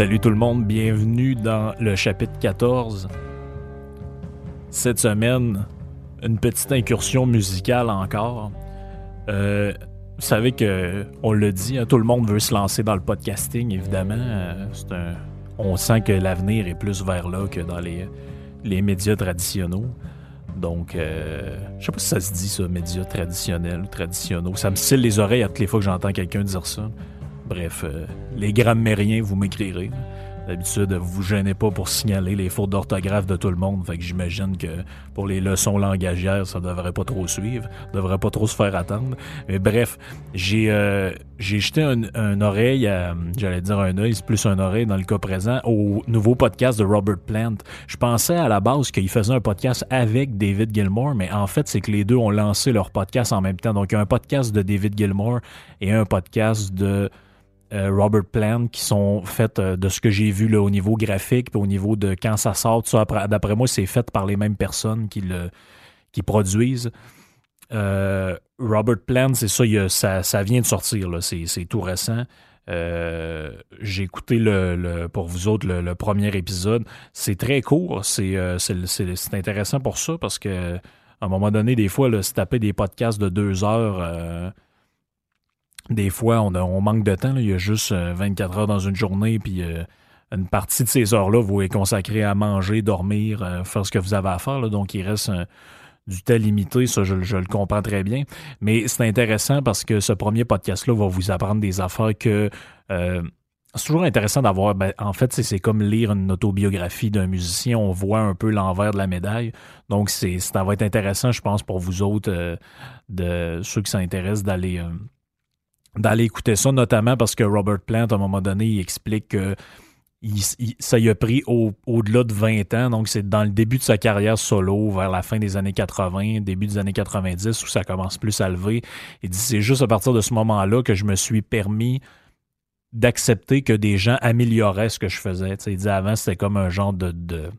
Salut tout le monde, bienvenue dans le chapitre 14. Cette semaine, une petite incursion musicale encore. Euh, vous savez que on le dit, hein, tout le monde veut se lancer dans le podcasting, évidemment. Euh, on sent que l'avenir est plus vers là que dans les, médias traditionnels. Donc, euh, je sais pas si ça se dit ça, médias traditionnels, traditionnels. Ça me scille les oreilles à toutes les fois que j'entends quelqu'un dire ça. Bref, euh, les grammairiens, vous m'écrirez. D'habitude, vous vous gênez pas pour signaler les fautes d'orthographe de tout le monde. Fait que j'imagine que pour les leçons langagières, ça devrait pas trop suivre, devrait pas trop se faire attendre. Mais bref, j'ai euh, jeté un, oreille, j'allais dire un œil, plus un oreille dans le cas présent, au nouveau podcast de Robert Plant. Je pensais à la base qu'il faisait un podcast avec David Gilmour, mais en fait, c'est que les deux ont lancé leur podcast en même temps. Donc, il y a un podcast de David Gilmour et un podcast de euh, Robert Plant qui sont faites euh, de ce que j'ai vu là, au niveau graphique puis au niveau de quand ça sort. D'après moi, c'est fait par les mêmes personnes qui produisent. Euh, Robert Plant, c'est ça, ça, vient de sortir, c'est tout récent. j'ai écouté le, pour vous autres le, premier épisode. C'est très court, c'est intéressant pour ça parce que à un moment donné, des fois, là, se taper des podcasts de deux heures, des fois, on, manque de temps. Il y a juste 24 euh, heures dans une journée, puis euh, une partie de ces heures-là, vous est consacrée à manger, dormir, euh, faire ce que vous avez à faire. donc, il reste du temps limité, ça, je, le comprends très bien. Mais c'est intéressant parce que ce premier podcast-là va vous apprendre des affaires que... c'est toujours intéressant d'avoir. Ben, en fait, c'est comme lire une autobiographie d'un musicien. On voit un peu l'envers de la médaille. Donc, ça va être intéressant, je pense, pour vous autres, de ceux qui s'intéressent, d'aller d'aller écouter ça, notamment parce que Robert Plant, à un moment donné, il explique que ça y a pris au-delà de 20 ans, donc c'est dans le début de sa carrière solo, vers la fin des années 80, début des années 90, où ça commence plus à lever. Il dit, c'est juste à partir de ce moment-là que je me suis permis d'accepter que des gens amélioraient ce que je faisais. il dit, avant, c'était comme un genre de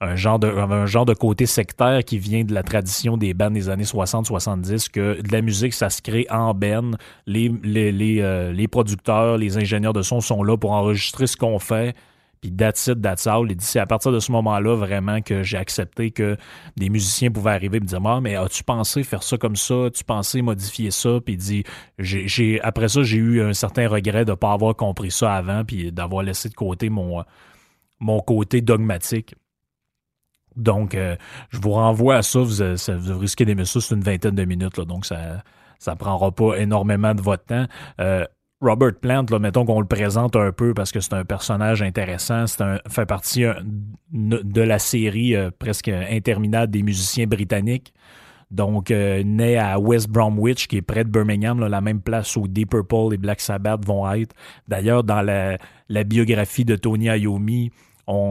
un genre de côté sectaire qui vient de la tradition des bands des années 60-70 que de la musique ça se crée en les, euh, les, producteurs les ingénieurs de son sont là pour enregistrer ce qu'on fait. Puis that's it, that's dit c'est à partir de ce moment-là vraiment que j'ai accepté que des musiciens pouvaient arriver et me dire ah, mais as-tu pensé faire ça comme ça? As-tu pensé modifier ça puis dit j'ai après ça j'ai eu un certain regret de pas avoir compris ça avant puis d'avoir laissé de côté mon mon côté dogmatique donc, euh, je vous renvoie à ça. Vous, risquez d'aimer ça. C'est une vingtaine de minutes. Donc, ça ne prendra pas énormément de votre temps. Euh, Robert Plant, mettons qu'on le présente un peu parce que c'est un personnage intéressant. C'est un fait partie euh, de la série presque interminable des musiciens britanniques. Donc, né à West Bromwich, qui est près de Birmingham, la même place où Deep Purple et Black Sabbath vont être. D'ailleurs, dans la, la, biographie de Tony Iommi,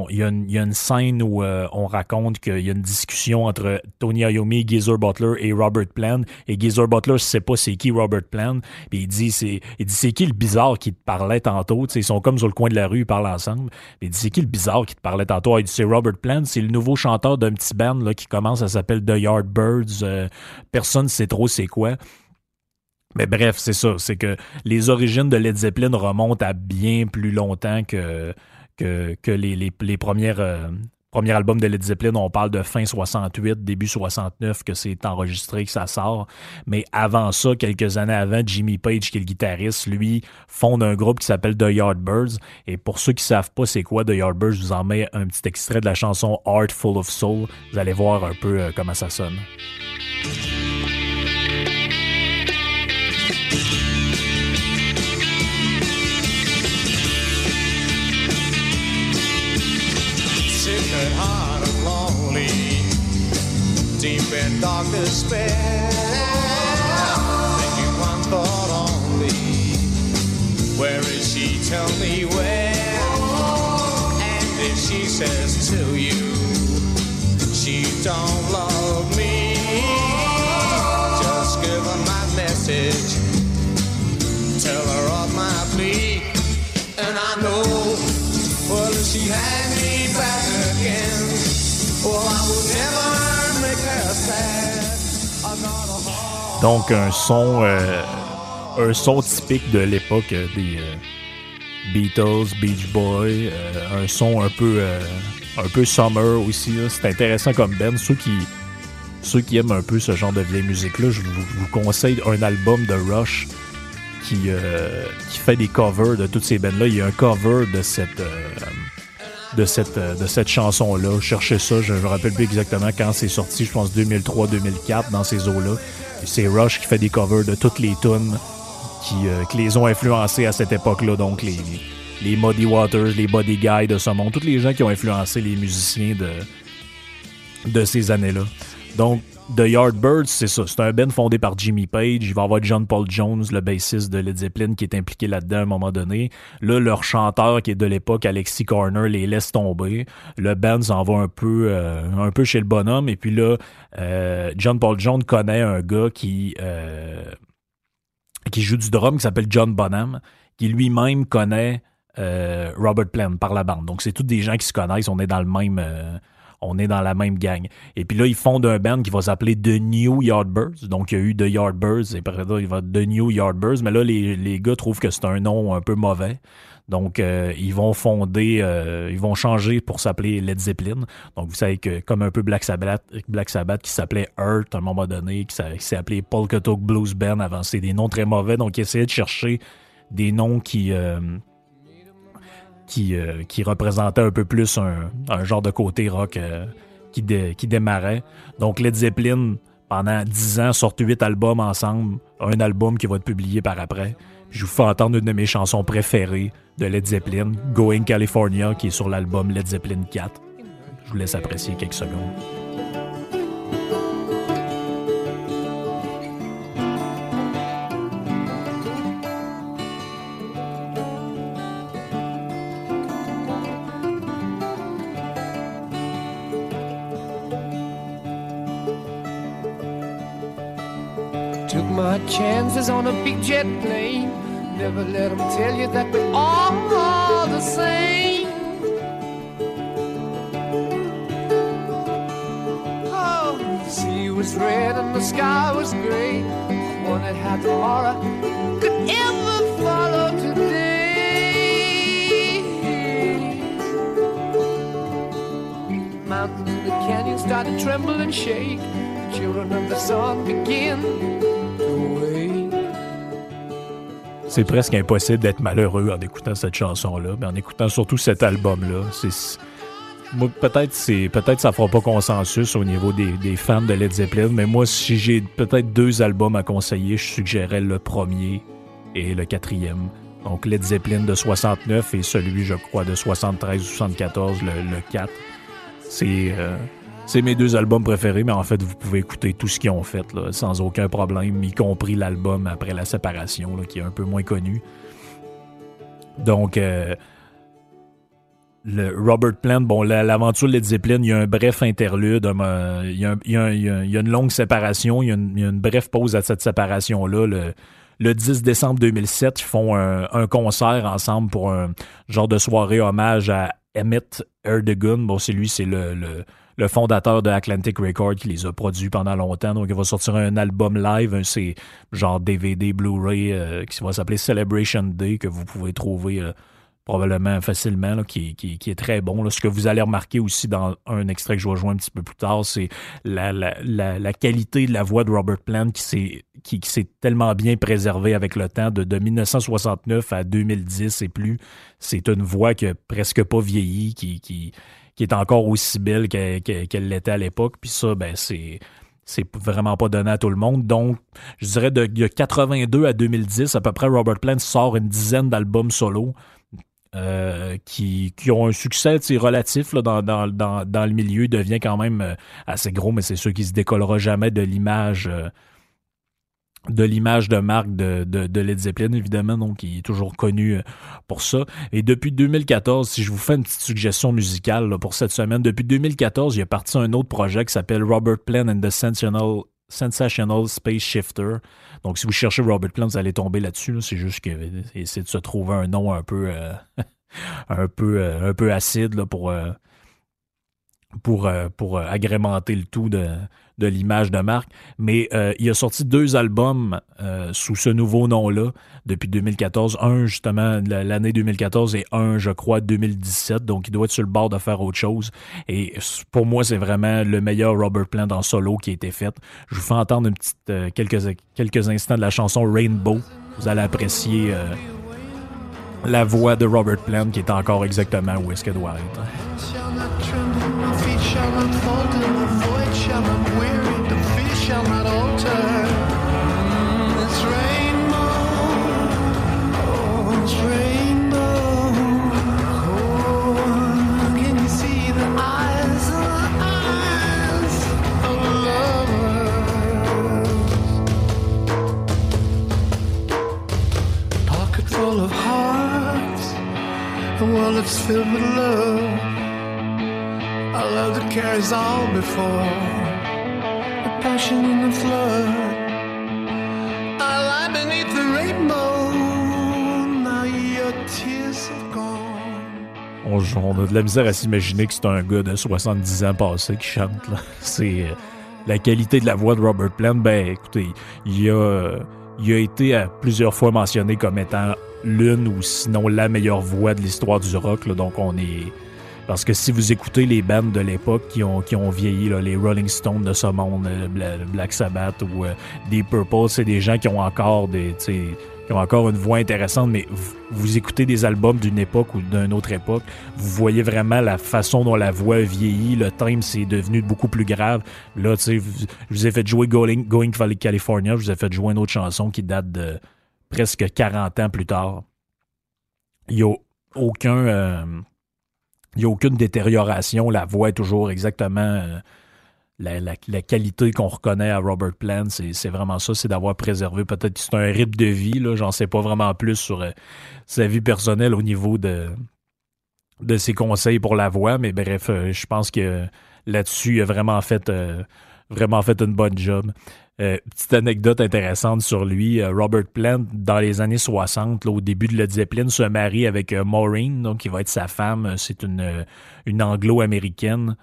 il y, a une scène où euh, on raconte qu'il y a une discussion entre Tony Iommi, Geezer Butler et Robert Plant. Et Geezer Butler ne sait pas c'est qui Robert Plant. Puis il dit c'est c'est qui le bizarre qui te parlait tantôt? ils sont comme sur le coin de la rue, ils parlent ensemble. il dit c'est qui le bizarre qui te parlait tantôt? Il dit c'est Robert Plant, c'est le nouveau chanteur d'un petit band qui commence, ça s'appelle The Yardbirds. Euh, personne ne sait trop c'est quoi. Mais bref, c'est ça. C'est que les origines de Led Zeppelin remontent à bien plus longtemps que que, les, premières, euh, premiers albums de Led Zeppelin, on parle de fin 68, début 69 que c'est enregistré, que ça sort. Mais avant ça, quelques années avant, Jimmy Page, qui est le guitariste, lui, fonde un groupe qui s'appelle The Yardbirds. Et pour ceux qui savent pas c'est quoi The Yardbirds, je vous en mets un petit extrait de la chanson Art Full of Soul. Vous allez voir un peu euh, comment ça sonne. Deep in dark despair. Thinking one thought only, where is she? Tell me where. And if she says to you, she don't love Donc un son, euh, un son typique de l'époque des, euh, Beatles, Beach Boy, un son un peu, un peu summer aussi. C'est intéressant comme Ben. Ceux qui, ceux qui aiment un peu ce genre de vieille musique-là, je vous, conseille un album de Rush qui, qui fait des covers de toutes ces bands-là. Il y a un cover de cette de cette, de cette chanson-là. Cherchez ça, je ne me rappelle plus exactement quand c'est sorti, je pense 2003-2004 dans ces eaux-là. C'est Rush qui fait des covers de toutes les tunes qui, euh, les ont influencés à cette époque-là. Donc les, les Muddy Waters, les Body Guys de ce monde, tous les gens qui ont influencé les musiciens de, de ces années-là. Donc, The Yardbirds, c'est ça. C'est un band fondé par Jimmy Page. Il va y avoir John Paul Jones, le bassiste de Led Zeppelin, qui est impliqué là-dedans à un moment donné. Là, leur chanteur, qui est de l'époque, Alexis Corner, les laisse tomber. Le band s'en va un peu, euh, chez le bonhomme. Et puis là, euh, John Paul Jones connaît un gars qui, euh, qui joue du drum, qui s'appelle John Bonham, qui lui-même connaît Robert Plant par la bande. Donc, c'est tous des gens qui se connaissent. On est dans le même on est dans la même gang. Et puis là, ils fondent un band qui va s'appeler The New Yardbirds. Donc, il y a eu The Yardbirds et après il va The New Yardbirds. Mais là, les, les gars trouvent que c'est un nom un peu mauvais. Donc, euh, ils vont fonder, euh, ils vont changer pour s'appeler Led Zeppelin. Donc, vous savez que comme un peu Black Sabbath, qui s'appelait Earth à un moment donné, qui s'est appelé Polka Blues Band avant, c'est des noms très mauvais. Donc, ils essayaient de chercher des noms qui, euh, qui, euh, qui représentait un peu plus un, genre de côté rock euh, qui, démarrait. Donc Led Zeppelin, pendant dix ans, sortent huit albums ensemble, un album qui va être publié par après. Je vous fais entendre une de mes chansons préférées de Led Zeppelin, Going California, qui est sur l'album Led Zeppelin 4. Je vous laisse apprécier quelques secondes. Chances on a big jet plane. Never let them tell you that we're all the same. Oh, the sea was red and the sky was gray. I wondered how tomorrow could ever follow today. Mountains and the canyons started to tremble and shake. The children of the sun begin c'est presque impossible d'être malheureux en écoutant cette chanson-là, mais en écoutant surtout cet album-là. Peut-être c'est peut-être ça fera pas consensus au niveau des, fans de Led Zeppelin, mais moi si j'ai peut-être deux albums à conseiller, je suggérerais le premier et le quatrième. Donc Led Zeppelin de 69 et celui je crois de 73 ou 74, le, le 4. C'est euh, c'est mes deux albums préférés, mais en fait, vous pouvez écouter tout ce qu'ils ont fait sans aucun problème, y compris l'album après la séparation, qui est un peu moins connu. Donc, euh, le Robert Plant, bon, l'aventure Led Zeppelin, il y a un bref interlude, il, y a, une longue séparation, il y a une, brève pause à cette séparation-là. Le, 10 décembre 2007, ils font un, concert ensemble pour un genre de soirée hommage à Emmett Erdogan. Bon, c'est lui, c'est le fondateur de Atlantic Records qui les a produits pendant longtemps. Donc, il va sortir un album live, c'est genre DVD, Blu-ray, euh, qui va s'appeler Celebration Day, que vous pouvez trouver euh, probablement facilement, qui, est très bon. Ce que vous allez remarquer aussi dans un extrait que je vais jouer un petit peu plus tard, c'est la, qualité de la voix de Robert Plant qui s'est tellement bien préservée avec le temps, de, de 1969 à 2010 et plus. C'est une voix qui a presque pas vieilli, qui, qui est encore aussi belle qu'elle l'était à l'époque. Puis ça, ben c'est c'est vraiment pas donné à tout le monde. Donc, je dirais de, 82 à 2010, à peu près, Robert Plant sort une dizaine d'albums solo euh, qui, qui, ont un succès relatif là, dans, dans, dans, le milieu. Il devient quand même euh, assez gros, mais c'est sûr qu'il se décollera jamais de l'image euh, de l'image de marque de, de, Led Zeppelin, évidemment, donc il est toujours connu euh, pour ça. Et depuis 2014, si je vous fais une petite suggestion musicale pour cette semaine, depuis 2014, il a parti un autre projet qui s'appelle Robert Plant and the Sensational, Sensational Space Shifter. Donc si vous cherchez Robert Plant, vous allez tomber là-dessus. C'est juste que essayer de se trouver un nom un peu euh, un peu euh, un peu acide là, pour euh, pour euh, agrémenter le tout de, de l'image de marque. Mais euh, il a sorti deux albums sous ce nouveau nom-là depuis 2014. Un, justement, l'année 2014 et un, je crois, 2017. Donc, il doit être sur le bord de faire autre chose. Et pour moi, c'est vraiment le meilleur Robert Plant en solo qui a été fait. Je vous fais entendre une petite, quelques, quelques instants de la chanson Rainbow. Vous allez apprécier la voix de Robert Plant qui est encore exactement où est-ce qu'elle doit être. shall unfold and the void shall not weary. the fear shall not alter. This rainbow, oh, it's rainbow. Oh, can you see the eyes, the eyes of lovers? Pocket full of hearts, a world that's filled with love. On, a de la misère à s'imaginer que c'est un gars de 70 ans passé qui chante. C'est euh, la qualité de la voix de Robert Plant. Ben, écoutez, il a, il a été à plusieurs fois mentionné comme étant l'une ou sinon la meilleure voix de l'histoire du rock. donc on est parce que si vous écoutez les bandes de l'époque qui ont, qui ont vieilli, les Rolling Stones de ce monde, euh, Black Sabbath ou euh, Deep Purple, c'est des gens qui ont encore des, qui ont encore une voix intéressante, mais vous, écoutez des albums d'une époque ou d'une autre époque, vous voyez vraiment la façon dont la voix vieillit, le thème c'est devenu beaucoup plus grave. Là, tu sais, je vous ai fait jouer Going, Going California, je vous ai fait jouer une autre chanson qui date de presque 40 ans plus tard. Il n'y a aucun... Euh, il n'y a aucune détérioration. La voix est toujours exactement euh, la, qualité qu'on reconnaît à Robert Plant. C'est vraiment ça, c'est d'avoir préservé. Peut-être que c'est un rythme de vie. J'en sais pas vraiment plus sur euh, sa vie personnelle au niveau de, de ses conseils pour la voix. Mais bref, euh, je pense que là-dessus, il a vraiment fait, vraiment fait une bonne job. Euh, petite anecdote intéressante sur lui, euh, Robert Plant, dans les années 60, au début de Led Zeppelin, se marie avec euh, Maureen, qui va être sa femme. C'est une, anglo-américaine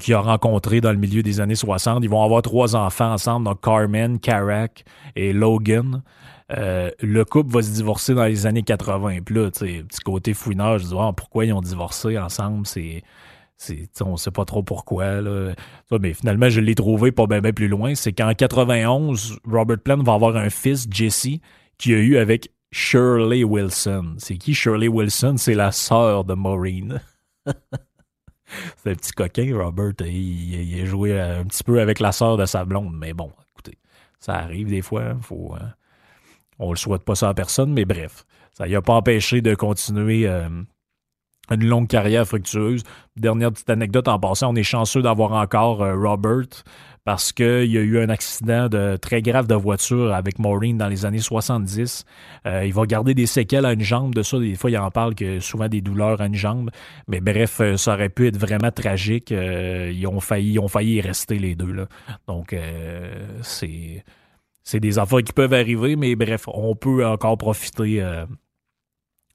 qui a rencontré dans le milieu des années 60. Ils vont avoir trois enfants ensemble, donc Carmen, Carac et Logan. le couple va se divorcer dans les années 80. Puis là, petit côté fouineur, je dis oh, pourquoi ils ont divorcé ensemble, c'est on sait pas trop pourquoi. Là. Mais finalement, je l'ai trouvé pas bien plus loin. C'est qu'en 91, Robert Plant va avoir un fils, Jesse, qui a eu avec Shirley Wilson. C'est qui Shirley Wilson? C'est la sœur de Maureen. c'est un petit coquin, Robert. Il, a joué un petit peu avec la sœur de sa blonde. Mais bon, écoutez, ça arrive des fois. Faut, euh, on le souhaite pas ça à personne, mais bref. Ça n'a pas empêché de continuer euh, une longue carrière fructueuse. Dernière petite anecdote en passant, on est chanceux d'avoir encore euh, Robert parce qu'il y a eu un accident de, très grave de voiture avec Maureen dans les années 70. Euh, il va garder des séquelles à une jambe de ça. Des fois, il en parle que souvent des douleurs à une jambe. Mais bref, euh, ça aurait pu être vraiment tragique. ils, ont failli, ils failli y rester les deux. Donc, c'est, c'est des affaires qui peuvent arriver, mais bref, on peut encore profiter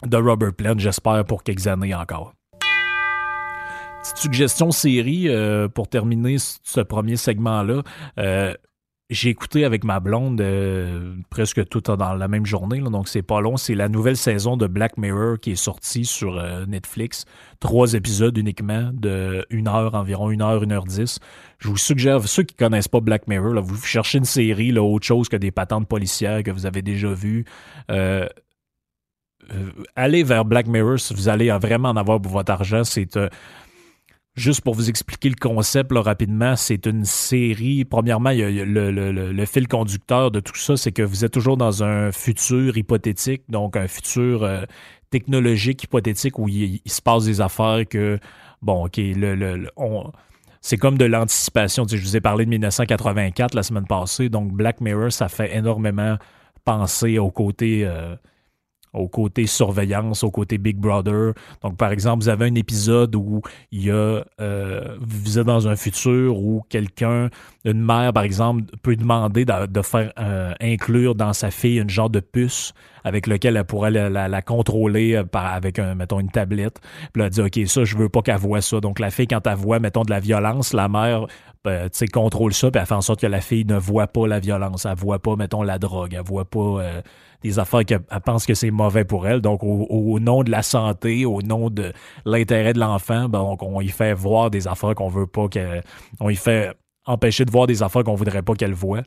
de Robert Plant, j'espère, pour quelques années encore. Petite suggestion série euh, pour terminer ce premier segment-là. Euh, j'ai écouté avec ma blonde euh, presque tout dans la même journée, donc c'est pas long. C'est la nouvelle saison de Black Mirror qui est sortie sur Netflix. Trois épisodes uniquement de une heure, environ une heure, une heure dix. Je vous suggère, ceux qui connaissent pas Black Mirror, là, vous cherchez une série, là, autre chose que des patentes policières que vous avez déjà vues. Allez vers Black Mirror si vous allez vraiment en avoir pour votre argent. C'est euh, juste pour vous expliquer le concept rapidement, c'est une série. Premièrement, le, fil conducteur de tout ça, c'est que vous êtes toujours dans un futur hypothétique, donc un futur euh, technologique hypothétique où il, se passe des affaires que, bon, ok, le, c'est comme de l'anticipation. je vous ai parlé de 1984 la semaine passée, donc Black Mirror, ça fait énormément penser au côté au côté surveillance, au côté Big Brother. Donc, par exemple, vous avez un épisode où il y a, euh, vous êtes dans un futur où quelqu'un, une mère, par exemple, peut demander de, faire euh, inclure dans sa fille une genre de puce avec lequel elle pourrait la, contrôler euh, avec, un, mettons, une tablette. Puis là, elle dit, OK, ça, je veux pas qu'elle voit ça. Donc, la fille, quand elle voit, mettons, de la violence, la mère, ben, tu sais, contrôle ça, puis elle fait en sorte que la fille ne voit pas la violence. Elle voit pas, mettons, la drogue. Elle voit pas des affaires qu'elle pense que c'est mauvais pour elle. Donc, au, nom de la santé, au nom de l'intérêt de l'enfant, ben, on, y fait voir des affaires qu'on veut pas qu'elle. On y fait empêcher de voir des affaires qu'on voudrait pas qu'elle voit.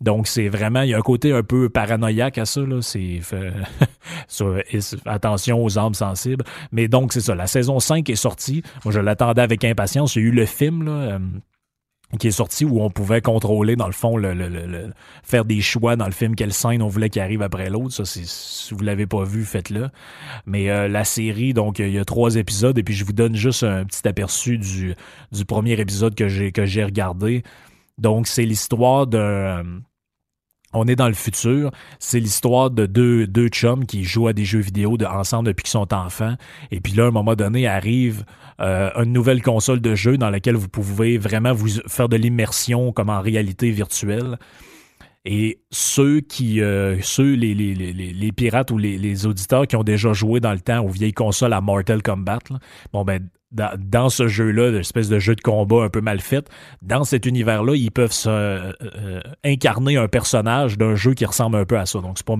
Donc, c'est vraiment, il y a un côté un peu paranoïaque à ça, là. C'est, attention aux âmes sensibles. Mais donc, c'est ça. La saison 5 est sortie. Moi, je l'attendais avec impatience. J'ai eu le film, là. Euh, qui est sorti où on pouvait contrôler dans le fond le, faire des choix dans le film quelle scène on voulait qu'il arrive après l'autre. Ça c'est si vous l'avez pas vu faites-le. Mais euh, la série donc il y a trois épisodes et puis je vous donne juste un petit aperçu du du premier épisode que j'ai que j'ai regardé. Donc c'est l'histoire de on est dans le futur. C'est l'histoire de deux, deux chums qui jouent à des jeux vidéo ensemble depuis qu'ils sont enfants. Et puis là, à un moment donné, arrive euh, une nouvelle console de jeu dans laquelle vous pouvez vraiment vous faire de l'immersion comme en réalité virtuelle. Et ceux qui, euh, ceux, les, les, les, les, pirates ou les, auditeurs qui ont déjà joué dans le temps aux vieilles consoles à Mortal Kombat, bon ben dans, ce jeu-là, l'espèce de jeu de combat un peu mal fait, dans cet univers-là, ils peuvent se, euh, euh, incarner un personnage d'un jeu qui ressemble un peu à ça. Donc, c'est pas,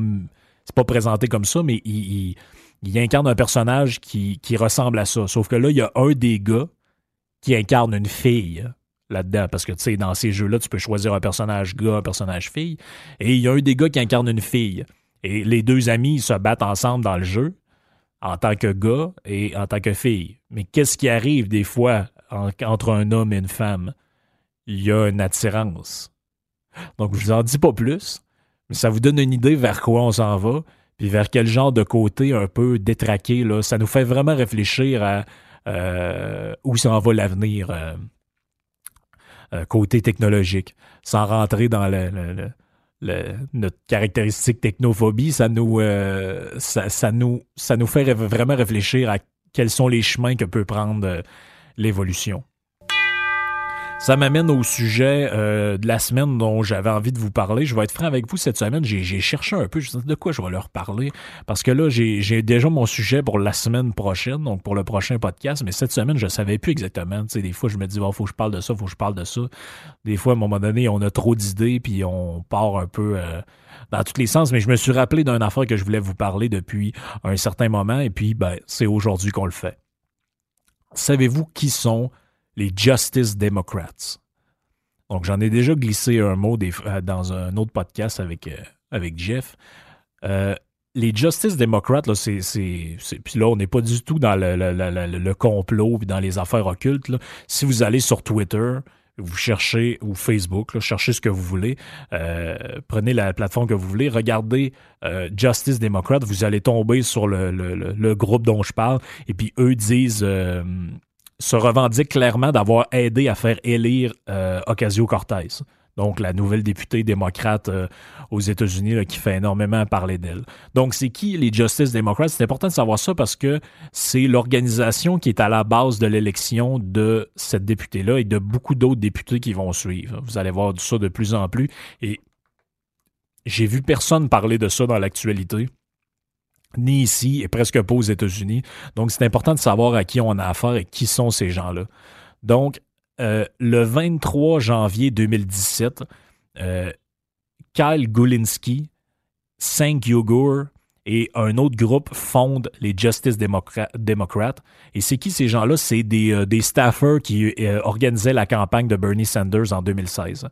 pas présenté comme ça, mais il, il, incarne un personnage qui, qui ressemble à ça. Sauf que là, il y a un des gars qui incarne une fille là-dedans. Parce que, tu sais, dans ces jeux-là, tu peux choisir un personnage gars, un personnage fille. Et il y a un des gars qui incarne une fille. Et les deux amis se battent ensemble dans le jeu en tant que gars et en tant que fille. Mais qu'est-ce qui arrive des fois entre un homme et une femme? Il y a une attirance. Donc, je vous en dis pas plus, mais ça vous donne une idée vers quoi on s'en va, puis vers quel genre de côté un peu détraqué. Là. Ça nous fait vraiment réfléchir à euh, où s'en va l'avenir euh, euh, côté technologique, sans rentrer dans le notre caractéristique technophobie, ça nous, euh, ça, nous, ça nous fait vraiment réfléchir à quels sont les chemins que peut prendre euh, l'évolution. Ça m'amène au sujet euh, de la semaine dont j'avais envie de vous parler. Je vais être franc avec vous cette semaine. J'ai cherché un peu, je sais de quoi je vais leur parler? Parce que là, j'ai déjà mon sujet pour la semaine prochaine, donc pour le prochain podcast. Mais cette semaine, je savais plus exactement. Tu sais, des fois, je me dis, il faut que je parle de ça, faut que je parle de ça. Des fois, à un moment donné, on a trop d'idées, puis on part un peu euh, dans tous les sens. Mais je me suis rappelé d'une affaire que je voulais vous parler depuis un certain moment. Et puis, ben, c'est aujourd'hui qu'on le fait. Savez-vous qui sont les Justice Democrats. Donc, j'en ai déjà glissé un mot euh, dans un autre podcast avec, euh, avec Jeff. Euh, les Justice Democrats, là, c'est, puis là, on n'est pas du tout dans le, le, complot puis dans les affaires occultes. Si vous allez sur Twitter, vous cherchez, ou Facebook, cherchez ce que vous voulez, prenez la plateforme que vous voulez, regardez Justice Democrat, vous allez tomber sur le, groupe dont je parle, et puis eux disent se revendique clairement d'avoir aidé à faire élire euh, Ocasio-Cortez. Donc, la nouvelle députée démocrate euh, aux États-Unis qui fait énormément parler d'elle. Donc, c'est qui les Justice Democrats? C'est important de savoir ça parce que c'est l'organisation qui est à la base de l'élection de cette députée-là et de beaucoup d'autres députés qui vont suivre. Vous allez voir ça de plus en plus. Et j'ai vu personne parler de ça dans l'actualité ni ici et presque pas aux États-Unis. Donc, c'est important de savoir à qui on a affaire et qui sont ces gens-là. Donc, euh, le 23 janvier 2017, euh, Kyle Gulinski, Sank Yogur et un autre groupe fondent les Justice Democrats. Et c'est qui ces gens-là? C'est des, euh, des staffers qui organisaient la campagne de Bernie Sanders en 2016.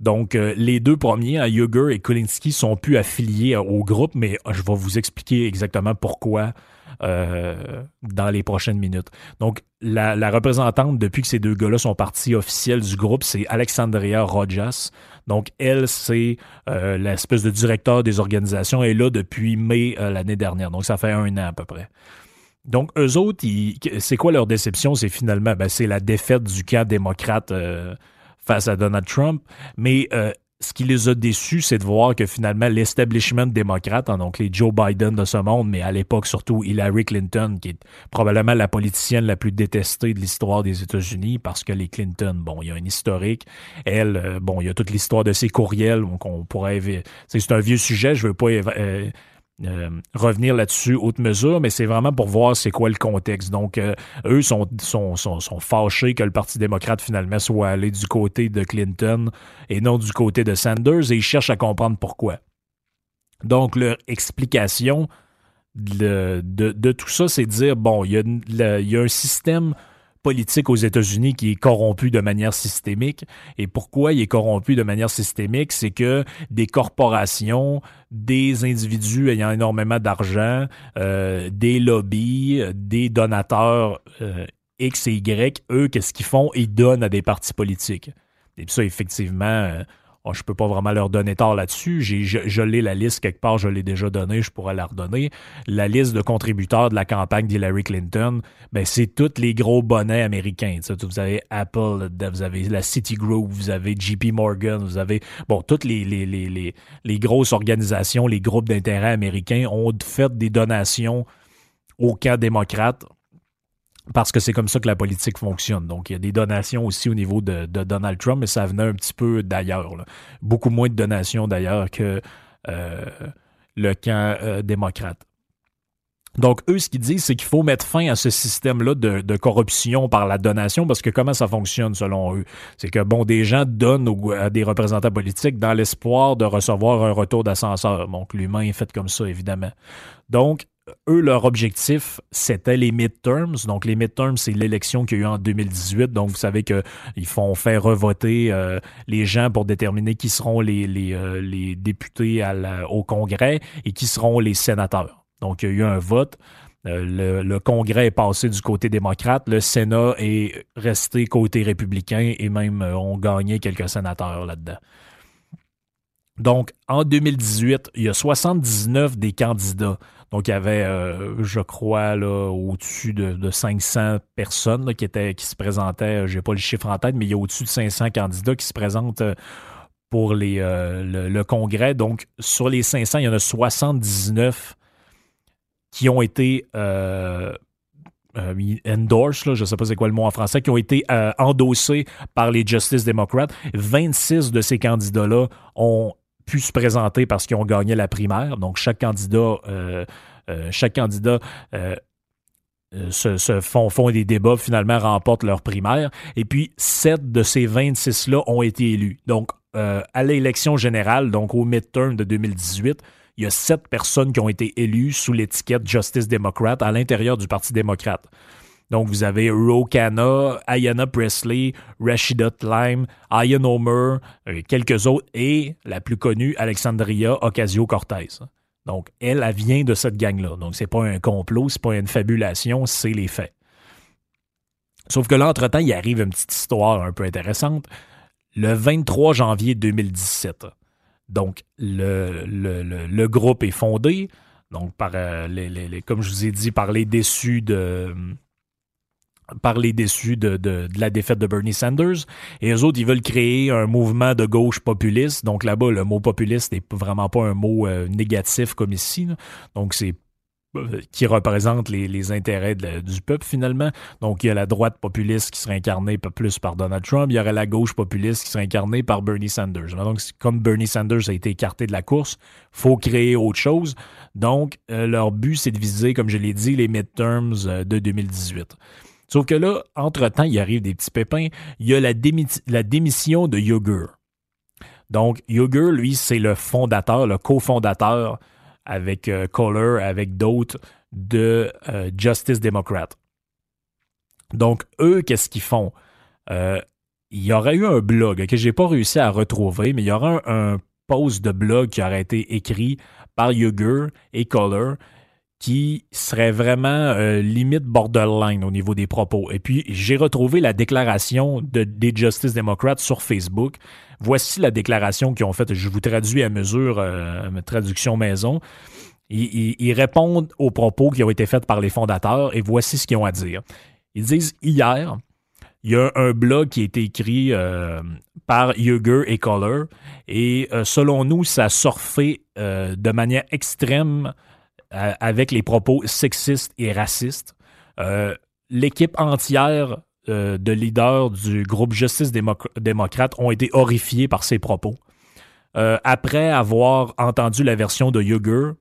Donc, euh, les deux premiers, hein, et Kulinski, sont plus affiliés euh, au groupe, mais euh, je vais vous expliquer exactement pourquoi dans les prochaines minutes. Donc, la, représentante, depuis que ces deux gars-là sont partis officiels du groupe, c'est Alexandria Rojas. Donc, elle, c'est l'espèce de directeur des organisations, elle est là depuis mai l'année dernière. Donc, ça fait un an à peu près. Donc, eux autres, c'est quoi leur déception? C'est finalement, ben, la défaite du camp démocrate face à Donald Trump. Mais euh, ce qui les a déçus, c'est de voir que finalement l'establishment démocrate, hein, donc les Joe Biden de ce monde, mais à l'époque surtout Hillary Clinton, qui est probablement la politicienne la plus détestée de l'histoire des États-Unis, parce que les Clinton, bon, il y a un historique. Elle, euh, bon, il y a toute l'histoire de ses courriels, donc on pourrait... C'est un vieux sujet, je veux pas euh, euh, revenir là-dessus haute mesure, mais c'est vraiment pour voir c'est quoi le contexte. Donc, euh, eux sont, sont, fâchés que le Parti démocrate finalement soit allé du côté de Clinton et non du côté de Sanders et ils cherchent à comprendre pourquoi. Donc, leur explication de, tout ça, c'est de dire, bon, il y a un système politique aux États-Unis qui est corrompu de manière systémique. Et pourquoi il est corrompu de manière systémique? C'est que des corporations, des individus ayant énormément d'argent, euh, des lobbies, des donateurs euh, X et Y, eux, qu'est-ce qu'ils font? Ils donnent à des partis politiques. Et ça, effectivement, euh, je je peux pas vraiment leur donner tort là-dessus. J'ai, je, l'ai la liste quelque part, je l'ai déjà donnée, je pourrais la redonner. La liste de contributeurs de la campagne d'Hillary Clinton, ben, c'est tous les gros bonnets américains. Vous avez Apple, vous avez la Citigroup, vous avez JP Morgan, vous avez bon, toutes les, les grosses organisations, les groupes d'intérêt américains ont fait des donations au camp démocrate parce que c'est comme ça que la politique fonctionne. Donc, il y a des donations aussi au niveau de, Donald Trump, mais ça venait un petit peu d'ailleurs. Beaucoup moins de donations d'ailleurs que euh, le camp euh, démocrate. Donc, eux, ce qu'ils disent, c'est qu'il faut mettre fin à ce système-là de, corruption par la donation, parce que comment ça fonctionne selon eux? C'est que, bon, des gens donnent à des représentants politiques dans l'espoir de recevoir un retour d'ascenseur. Donc, l'humain est fait comme ça, évidemment. Donc, eux, leur objectif, c'était les midterms. Donc, les midterms, c'est l'élection qu'il y a eu en 2018. Donc, vous savez qu'ils font faire revoter euh, les gens pour déterminer qui seront les, les, euh, les députés au Congrès et qui seront les sénateurs. Donc, il y a eu un vote. Euh, le, Congrès est passé du côté démocrate, le Sénat est resté côté républicain et même ont gagné quelques sénateurs là-dedans. Donc, en 2018, il y a 79 des candidats donc, il y avait, euh, je crois, là, au-dessus de, 500 personnes qui, étaient, qui se présentaient. Je n'ai pas le chiffre en tête, mais il y a au-dessus de 500 candidats qui se présentent euh, pour les, euh, le, congrès. Donc, sur les 500, il y en a 79 qui ont été endorsed, je ne sais pas c'est quoi le mot en français, qui ont été endossés par les Justice Democrats. 26 de ces candidats-là ont pu se présenter parce qu'ils ont gagné la primaire. Donc, chaque candidat, euh, euh, chaque candidat euh, se, font, font, des débats, finalement remportent leur primaire. Et puis, sept de ces 26-là ont été élus. Donc, à l'élection générale, donc au midterm de 2018, il y a sept personnes qui ont été élues sous l'étiquette Justice Democrat à l'intérieur du Parti démocrate. Donc, vous avez Ro Khanna, Ayanna Presley, Rashida Tlaib, Ian Homer, euh, quelques autres, et la plus connue, Alexandria Ocasio-Cortez. Donc, elle, vient de cette gang-là. Donc, c'est pas un complot, c'est pas une fabulation, c'est les faits. Sauf que là, entre-temps, il arrive une petite histoire un peu intéressante. Le 23 janvier 2017, donc le, groupe est fondé, donc par euh, comme je vous ai dit, par les déçus de, parler déçus de, de, la défaite de Bernie Sanders. Et eux autres, ils veulent créer un mouvement de gauche populiste. Donc là-bas, le mot populiste n'est vraiment pas un mot euh, négatif comme ici. Donc c'est euh, qui représente les, les intérêts du peuple finalement. Donc il y a la droite populiste qui serait incarnée plus par Donald Trump, il y aurait la gauche populiste qui serait incarnée par Bernie Sanders. Donc comme Bernie Sanders a été écarté de la course, faut créer autre chose. Donc euh, leur but c'est de viser, comme je l'ai dit, les midterms de 2018. Sauf que là, entre-temps, il arrive des petits pépins. Il y a la, démission de Yogur. Donc, Yogur, lui, c'est le fondateur, le cofondateur avec euh, Kohler, avec d'autres, de euh, Justice Democrat. Donc, eux, qu'est-ce qu'ils font? Euh, il y aurait eu un blog que j'ai pas réussi à retrouver, mais il y aura un, post de blog qui aurait été écrit par Yogur et Kohler qui serait vraiment euh, limite borderline au niveau des propos. Et puis, j'ai retrouvé la déclaration de, des Justice Democrats sur Facebook. Voici la déclaration qu'ils ont faite. Je vous traduis à mesure, euh, traduction maison. Ils, répondent aux propos qui ont été faits par les fondateurs et voici ce qu'ils ont à dire. Ils disent hier, il y a un blog qui a été écrit euh, par Yuger et Color. Et selon nous, ça surfé de manière extrême avec les propos sexistes et racistes. L'équipe entière de leaders du groupe Justice démocrate ont été horrifiés par ces propos. après avoir entendu la version de Yuger,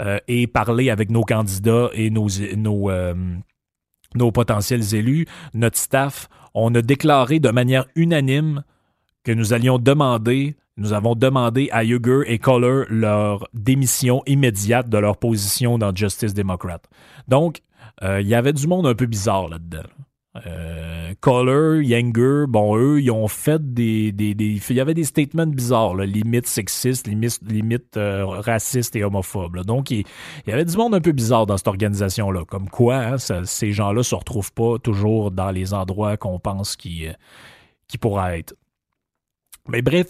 euh, et parler avec nos candidats et nos, euh, nos potentiels élus, notre staff, on a déclaré de manière unanime que nous allions demander, nous avons demandé à Yuger et Kohler leur démission immédiate de leur position dans Justice Democrat. Donc, euh, il y avait du monde un peu bizarre là-dedans. Euh, Color, Younger, bon, eux, ils ont fait des. des, il y avait des statements bizarres, là, limite sexistes, limite, limite euh, racistes et homophobes. Donc, il, y avait du monde un peu bizarre dans cette organisation-là. Comme quoi, hein, ces gens-là se retrouvent pas toujours dans les endroits qu'on pense qu'ils euh, pourraient être. Mais bref,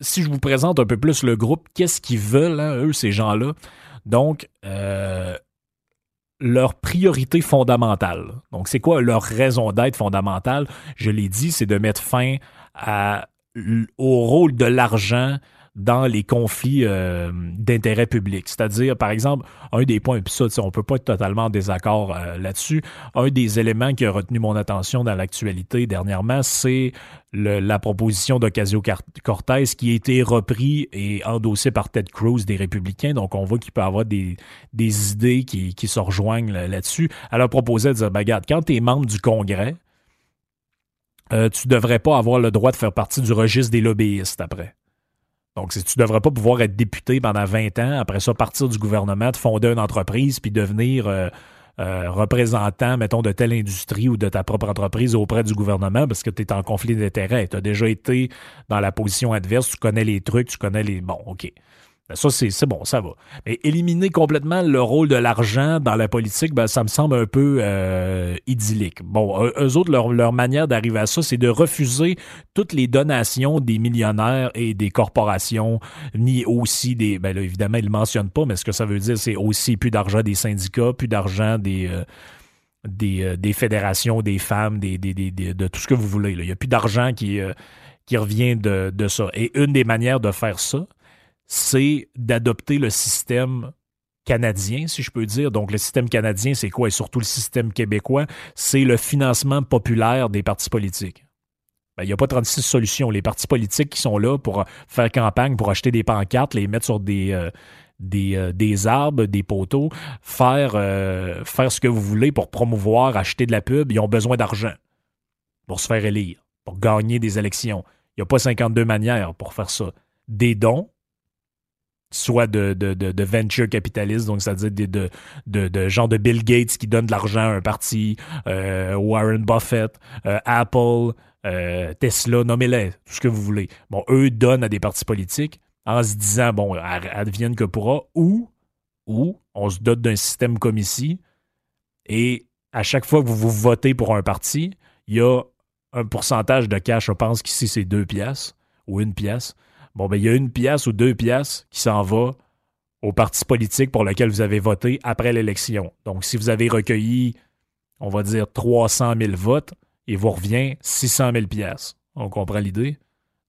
si je vous présente un peu plus le groupe, qu'est-ce qu'ils veulent, hein, eux, ces gens-là? Donc, euh, leur priorité fondamentale. Donc, c'est quoi leur raison d'être fondamentale? Je l'ai dit, c'est de mettre fin au rôle de l'argent dans les conflits euh, d'intérêt public. C'est-à-dire, par exemple, un des points, puis ça, on ne peut pas être totalement en désaccord euh, là-dessus, un des éléments qui a retenu mon attention dans l'actualité dernièrement, c'est la proposition d'Ocasio-Cortez qui a été repris et endossée par Ted Cruz des Républicains. Donc, on voit qu'il peut avoir des, des idées qui, qui, se rejoignent là-dessus. Elle a proposé de dire, ben, regarde, quand tu es membre du Congrès, euh, tu devrais pas avoir le droit de faire partie du registre des lobbyistes après. Donc, tu ne devrais pas pouvoir être député pendant 20 ans, après ça, partir du gouvernement, de fonder une entreprise, puis devenir euh, euh, représentant, mettons, de telle industrie ou de ta propre entreprise auprès du gouvernement parce que tu es en conflit d'intérêts. Tu as déjà été dans la position adverse, tu connais les trucs, tu connais les... Bon, OK. Ben, ça, c'est bon, ça va. Mais éliminer complètement le rôle de l'argent dans la politique, ben, ça me semble un peu euh, idyllique. Bon, eux autres, leur, manière d'arriver à ça, c'est de refuser toutes les donations des millionnaires et des corporations, ni aussi des... Ben là, évidemment, ils ne le mentionnent pas, mais ce que ça veut dire, c'est aussi plus d'argent des syndicats, plus d'argent des... Euh, euh, des, fédérations, des femmes, des, de tout ce que vous voulez. Il n'y a plus d'argent qui, qui revient de, de ça. Et une des manières de faire ça, c'est d'adopter le système canadien, si je peux dire. Donc, le système canadien, c'est quoi? Et surtout le système québécois, c'est le financement populaire des partis politiques. Ben, il n'y a pas 36 solutions. Les partis politiques qui sont là pour faire campagne, pour acheter des pancartes, les mettre sur des, euh, euh, arbres, des poteaux, faire, euh, faire ce que vous voulez pour promouvoir, acheter de la pub, ils ont besoin d'argent pour se faire élire, pour gagner des élections. Il n'y a pas 52 manières pour faire ça. Des dons, soit de, de, de, venture capitaliste, donc c'est-à-dire de, de, de, Bill Gates qui donne de l'argent à un parti, euh, Warren Buffett, euh, Apple, euh, Tesla, nommez-les, tout ce que vous voulez. Bon, eux donnent à des partis politiques en se disant, bon, advienne que pourra, ou, ou on se dote d'un système comme ici, et à chaque fois que vous vous votez pour un parti, il y a un pourcentage de cash, je pense qu'ici c'est deux pièces ou une pièce, Bon, ben, il y a une pièce ou deux pièces qui s'en va au parti politique pour lequel vous avez voté après l'élection. Donc, si vous avez recueilli, on va dire, 300 000 votes, il vous revient 600 000 pièces. On comprend l'idée?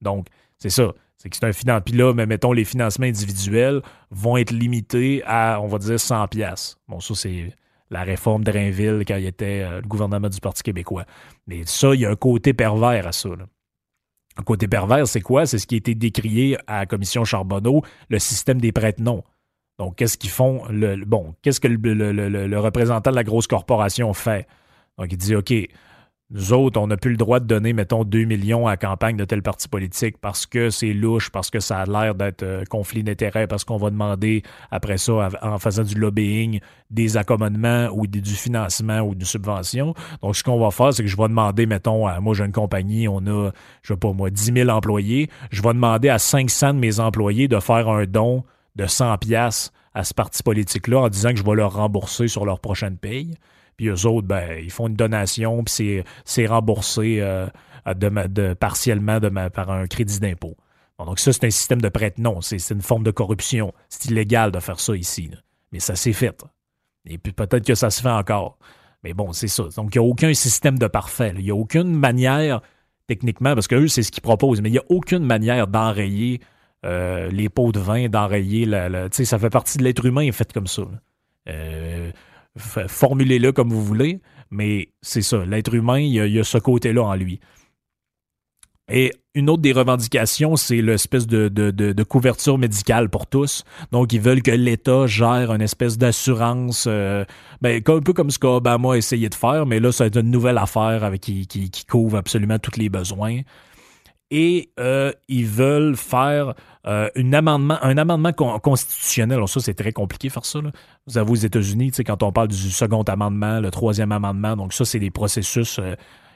Donc, c'est ça. C'est que c'est un financement. Puis là, mais mettons, les financements individuels vont être limités à, on va dire, 100 pièces. Bon, ça, c'est la réforme de Rainville quand il était euh, le gouvernement du Parti québécois. Mais ça, il y a un côté pervers à ça. Là. Côté pervers, c'est quoi? C'est ce qui a été décrié à la commission Charbonneau, le système des prête-noms. Donc, qu'est-ce qu'ils font? Le, bon, qu'est-ce que le, représentant de la grosse corporation fait? Donc, il dit, OK, nous autres, on n'a plus le droit de donner, mettons, 2 millions à campagne de tel parti politique parce que c'est louche, parce que ça a l'air d'être euh, conflit d'intérêts, parce qu'on va demander après ça, en faisant du lobbying, des accommodements ou du financement ou des subventions. Donc, ce qu'on va faire, c'est que je vais demander, mettons, à moi, j'ai une compagnie, on a, je sais pas moi, 10 000 employés. Je vais demander à 500 de mes employés de faire un don de 100 pièces à ce parti politique-là en disant que je vais leur rembourser sur leur prochaine paye. Puis eux autres, ben, ils font une donation, puis c'est remboursé euh, partiellement par un crédit d'impôt. donc ça, c'est un système de prête-non. C'est une forme de corruption. C'est illégal de faire ça ici. Mais ça s'est fait. Et puis peut-être que ça se fait encore. Mais bon, c'est ça. Donc, il n'y a aucun système de parfait. Il n'y a aucune manière techniquement, parce que eux, c'est ce qu'ils proposent, mais il n'y a aucune manière d'enrayer euh, les pots de vin, d'enrayer la. tu sais, ça fait partie de l'être humain, fait comme ça. Euh, formulez-le comme vous voulez, mais c'est ça. L'être humain, il y, a, ce côté-là en lui. Et une autre des revendications, c'est l'espèce de, de, couverture médicale pour tous. Donc, ils veulent que l'État gère une espèce d'assurance, euh, ben, un peu comme ce qu'Obama a essayé de faire, mais là, c'est une nouvelle affaire avec qui, qui, couvre absolument tous les besoins. Et euh, ils veulent faire euh, un amendement, constitutionnel. Alors ça, c'est très compliqué faire ça. Vous avez aux États-Unis, quand on parle du second amendement, le troisième amendement, donc ça, c'est des processus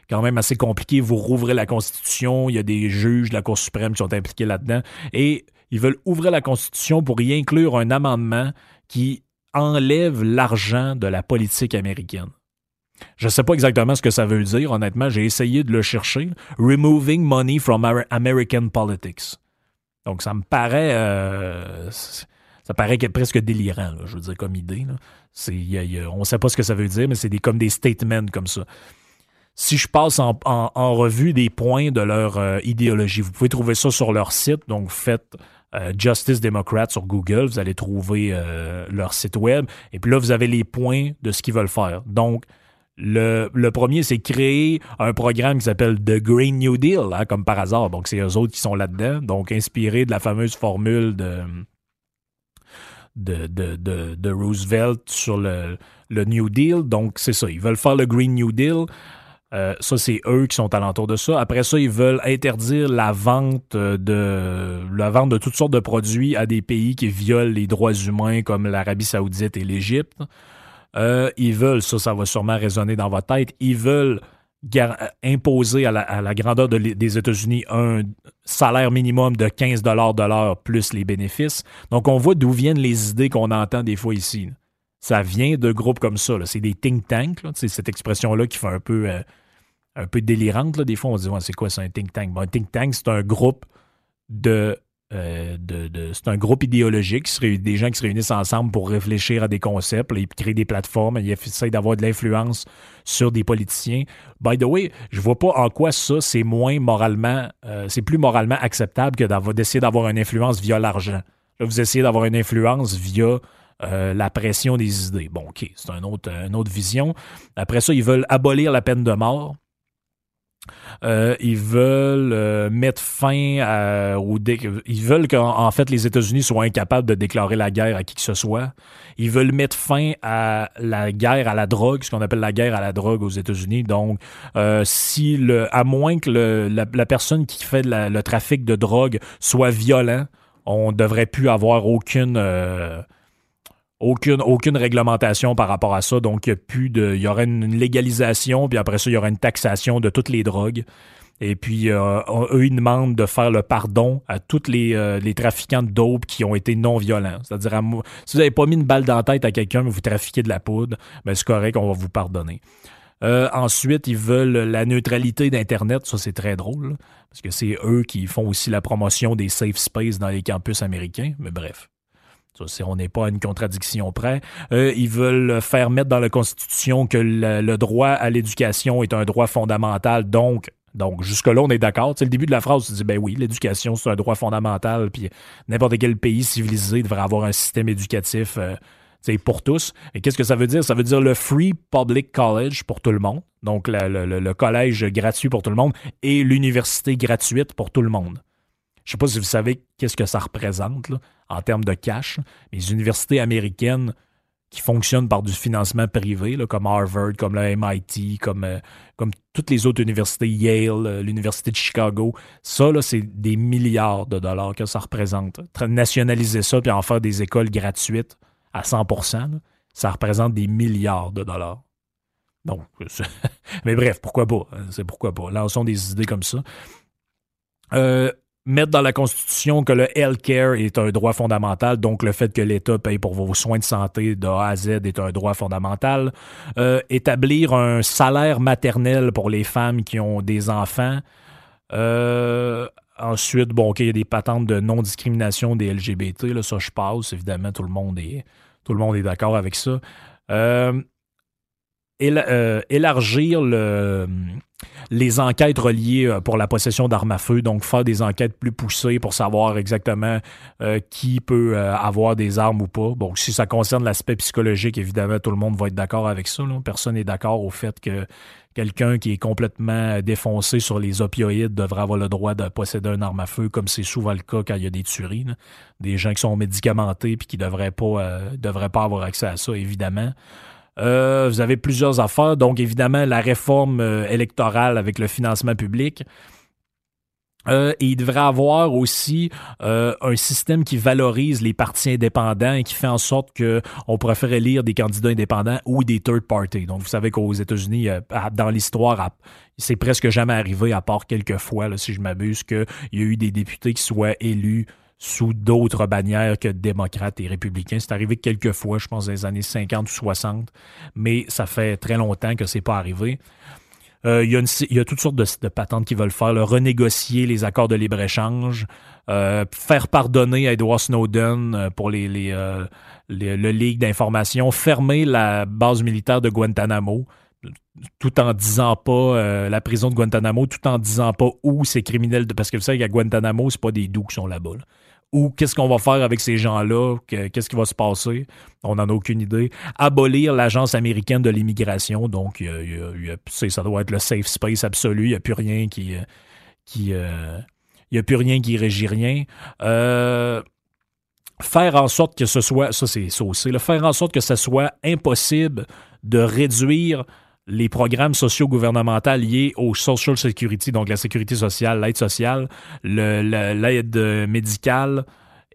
quand même assez compliqué. Vous rouvrez la Constitution, il y a des juges de la Cour suprême qui sont impliqués là-dedans, et ils veulent ouvrir la Constitution pour y inclure un amendement qui enlève l'argent de la politique américaine. Je ne sais pas exactement ce que ça veut dire, honnêtement, j'ai essayé de le chercher. Removing money from American politics. Donc ça me paraît... Euh, ça paraît presque délirant, je veux dire, comme idée. on ne sait pas ce que ça veut dire, mais c'est des, comme des statements comme ça si je passe en, revue des points de leur euh, idéologie, vous pouvez trouver ça sur leur site. Donc, faites euh, Justice Democrat sur Google, vous allez trouver leur site web. Et puis là, vous avez les points de ce qu'ils veulent faire. Donc, le, premier, c'est créer un programme qui s'appelle The Green New Deal, hein, comme par hasard. Donc, c'est eux autres qui sont là-dedans. Donc, inspiré de la fameuse formule de, de, de, Roosevelt sur le, le New Deal. Donc, c'est ça. Ils veulent faire le Green New Deal. Euh, ça, c'est eux qui sont alentour de ça. Après ça, ils veulent interdire la vente de la vente de toutes sortes de produits à des pays qui violent les droits humains comme l'Arabie Saoudite et l'Égypte. Euh, ils veulent, ça, ça va sûrement résonner dans votre tête, ils veulent imposer à la, grandeur des États-Unis un salaire minimum de 15 de l'heure plus les bénéfices. Donc, on voit d'où viennent les idées qu'on entend des fois ici. Ça vient de groupes comme ça. C'est des think tanks. C'est cette expression-là qui fait un peu euh, un peu délirante. Des fois, on se dit, c'est quoi, c'est un think tank? un think tank, c'est un groupe de. Euh, c'est un groupe idéologique, des gens qui se réunissent ensemble pour réfléchir à des concepts, et créer des plateformes, ils essaient d'avoir de l'influence sur des politiciens. By the way, je vois pas en quoi ça, c'est moins moralement, euh, c'est plus moralement acceptable que d'essayer d'avoir une influence via l'argent. Vous essayez d'avoir une influence via euh, la pression des idées. Bon, OK, c'est une autre vision. Après ça, ils veulent abolir la peine de mort. Euh, ils veulent euh, mettre fin à, ils veulent qu'en fait les États-Unis soient incapables de déclarer la guerre à qui que ce soit. Ils veulent mettre fin à la guerre à la drogue, ce qu'on appelle la guerre à la drogue aux États-Unis. Donc, euh, si le, à moins que le, la, personne qui fait le trafic de drogue soit violent, on devrait plus avoir aucune aucune, aucune réglementation par rapport à ça. Donc, il y, plus de, il y aurait une légalisation, puis après ça, il y aurait une taxation de toutes les drogues. Et puis, euh, eux, ils demandent de faire le pardon à tous les, euh, les trafiquants de dope qui ont été non violents. C'est-à-dire, si vous n'avez pas mis une balle dans la tête à quelqu'un, mais vous trafiquez de la poudre, ben, c'est correct, on va vous pardonner. Euh, ensuite, ils veulent la neutralité d'Internet. Ça, c'est très drôle, parce que c'est eux qui font aussi la promotion des safe space dans les campus américains. Mais bref. Ça, on n'est pas à une contradiction près. Ils veulent faire mettre dans la Constitution que le, droit à l'éducation est un droit fondamental, donc donc, jusque-là, on est d'accord. Le début de la phrase, tu dis, ben oui, l'éducation, c'est un droit fondamental, puis n'importe quel pays civilisé devrait avoir un système éducatif euh, pour tous. Et qu'est-ce que ça veut dire? Ça veut dire le free public college pour tout le monde, donc le collège gratuit pour tout le monde, et l'université gratuite pour tout le monde. Je ne sais pas si vous savez qu'est-ce que ça représente en termes de cash. Les universités américaines qui fonctionnent par du financement privé, comme Harvard, comme le MIT, comme, euh, comme toutes les autres universités, Yale, euh, l'Université de Chicago, ça, c'est des milliards de dollars que ça représente. Nationaliser ça puis en faire des écoles gratuites à 100% ça représente des milliards de dollars. Donc, mais bref, pourquoi pas? Hein, c'est pourquoi pas. Lançons des idées comme ça. Euh, mettre dans la Constitution que le healthcare est un droit fondamental, donc le fait que l'État paye pour vos soins de santé de A à Z est un droit fondamental. Euh, établir un salaire maternel pour les femmes qui ont des enfants. Euh, ensuite, bon, OK, il y a des patentes de non-discrimination des LGBT, là, ça je passe, évidemment, tout le monde est, est d'accord avec ça. Euh, élargir le, les enquêtes reliées euh, pour la possession d'armes à feu, donc faire des enquêtes plus poussées pour savoir exactement euh, qui peut euh, avoir des armes ou pas. Bon, si ça concerne l'aspect psychologique, évidemment, tout le monde va être d'accord avec ça. Personne n'est d'accord au fait que quelqu'un qui est complètement défoncé sur les opioïdes devrait avoir le droit de posséder une arme à feu, comme c'est souvent le cas quand il y a des tueries. Des gens qui sont médicamentés puis qui ne devraient devraient pas avoir accès à ça, évidemment. Euh, vous avez plusieurs affaires. Donc, évidemment, la réforme euh, électorale avec le financement public. Euh, et il devrait avoir aussi un système qui valorise les partis indépendants et qui fait en sorte qu'on préfère élire des candidats indépendants ou des third parties. Donc, vous savez qu'aux États-Unis, dans l'histoire, c'est presque jamais arrivé, à part quelques fois, si je m'abuse, qu'il y a eu des députés qui soient élus sous d'autres bannières que démocrates et républicains. C'est arrivé quelques fois, je pense, dans les années 50 ou 60, mais ça fait très longtemps que c'est pas arrivé. Euh, il, y a toutes sortes de, patentes qui veulent faire, renégocier les accords de libre-échange, euh, faire pardonner à Edward Snowden euh, pour les, les, le Ligue d'information, fermer la base militaire de Guantanamo, tout en disant pas la prison de Guantanamo, tout en disant pas où ces criminels, parce que vous savez qu'à Guantanamo, c'est pas des doux qui sont là-bas. là bas ou qu'est-ce qu'on va faire avec ces gens-là, qu'est-ce qui va se passer, on n'en a aucune idée. Abolir l'agence américaine de l'immigration, donc ça doit être le safe space absolu, il n'y a plus rien qui... qui euh, il n'y a plus rien qui régit rien. Euh, faire en sorte que ce soit, ça c'est saucé, faire en sorte que ce soit impossible de réduire les programmes sociaux gouvernementaux liés au Social Security, donc la sécurité sociale, l'aide sociale, l'aide médicale,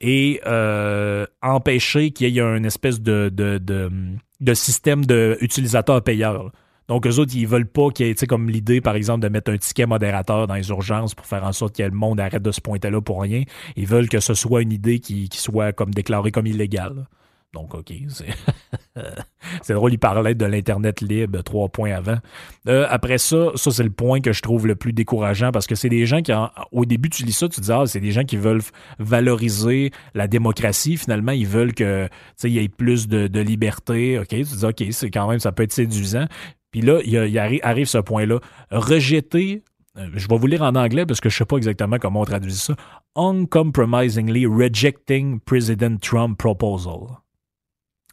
et euh, empêcher qu'il y ait une espèce de, de, système d'utilisateur-payeur. Donc, eux autres, ils veulent pas qu'il y ait, comme l'idée, par exemple, de mettre un ticket modérateur dans les urgences pour faire en sorte que le monde arrête de se pointer là pour rien. Ils veulent que ce soit une idée qui, qui soit comme déclarée comme illégale. Donc, OK, c'est drôle, il parlait de l'Internet libre trois points avant. Euh, après ça, ça, c'est le point que je trouve le plus décourageant parce que c'est des gens qui, au début, tu lis ça, tu dis, ah, c'est des gens qui veulent valoriser la démocratie. Finalement, ils veulent que, il y ait plus de, liberté. OK, tu dis, OK, c'est quand même, ça peut être séduisant. Puis là, il, y arrive, ce point-là. Rejeter euh, je vais vous lire en anglais parce que je ne sais pas exactement comment on traduit ça. Uncompromisingly rejecting President Trump proposal.